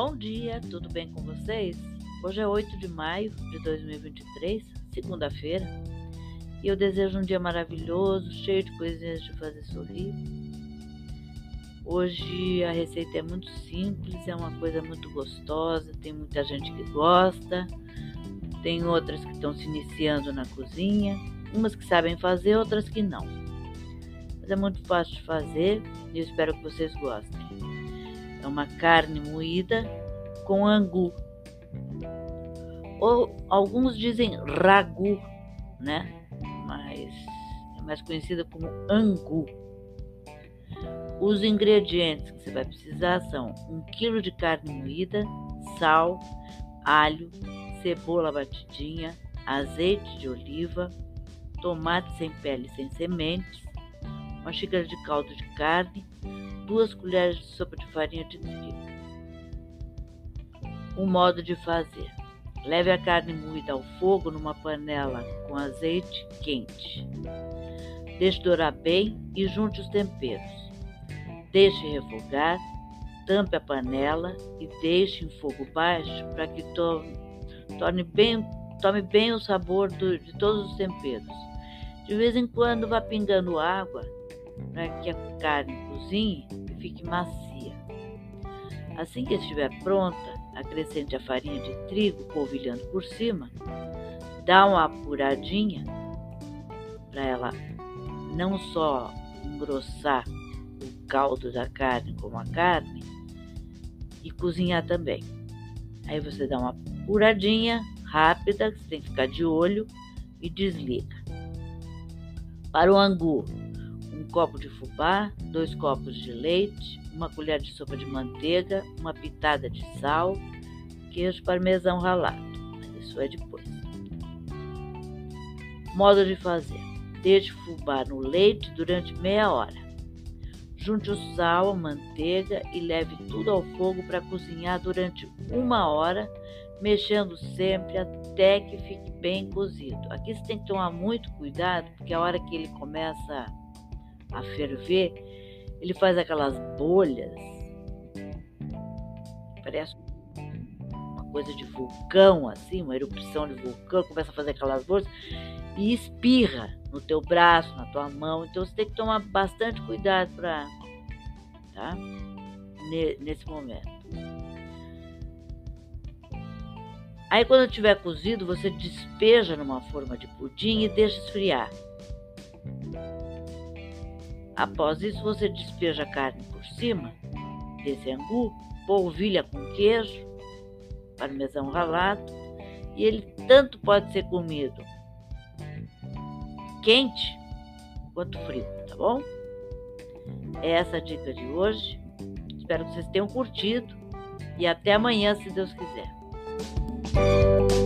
Bom dia, tudo bem com vocês? Hoje é 8 de maio de 2023, segunda-feira, e eu desejo um dia maravilhoso, cheio de coisinhas de fazer sorrir. Hoje a receita é muito simples, é uma coisa muito gostosa, tem muita gente que gosta, tem outras que estão se iniciando na cozinha, umas que sabem fazer, outras que não. Mas é muito fácil de fazer e eu espero que vocês gostem. É uma carne moída com angu. Ou alguns dizem ragu, né? Mas é mais conhecida como angu. Os ingredientes que você vai precisar são 1 kg de carne moída, sal, alho, cebola batidinha, azeite de oliva, tomate sem pele sem sementes, uma xícara de caldo de carne, duas colheres de sopa de farinha de trigo. O modo de fazer: leve a carne moída ao fogo numa panela com azeite quente. Deixe dourar bem e junte os temperos. Deixe refogar, tampe a panela e deixe em fogo baixo para que tome, bem, tome bem o sabor do, de todos os temperos. De vez em quando vá pingando água para que a carne cozinhe fique macia. Assim que estiver pronta, acrescente a farinha de trigo polvilhando por cima, dá uma apuradinha para ela não só engrossar o caldo da carne como a carne e cozinhar também. Aí você dá uma apuradinha rápida, você tem que ficar de olho e desliga. Para o angu, copo de fubá, dois copos de leite, uma colher de sopa de manteiga, uma pitada de sal, queijo parmesão ralado. Isso é depois. Modo de fazer: deixe fubá no leite durante meia hora. Junte o sal, a manteiga e leve tudo ao fogo para cozinhar durante uma hora, mexendo sempre até que fique bem cozido. Aqui você tem que tomar muito cuidado, porque a hora que ele começa a ferver, ele faz aquelas bolhas, parece uma coisa de vulcão, assim, uma erupção de vulcão, começa a fazer aquelas bolhas e espirra no teu braço, na tua mão. Então você tem que tomar bastante cuidado para, tá? Nesse momento. Aí quando tiver cozido, você despeja numa forma de pudim e deixa esfriar. Após isso, você despeja a carne por cima desse angu, polvilha com queijo, parmesão ralado, e ele tanto pode ser comido quente quanto frio, tá bom? É essa a dica de hoje. Espero que vocês tenham curtido e até amanhã, se Deus quiser.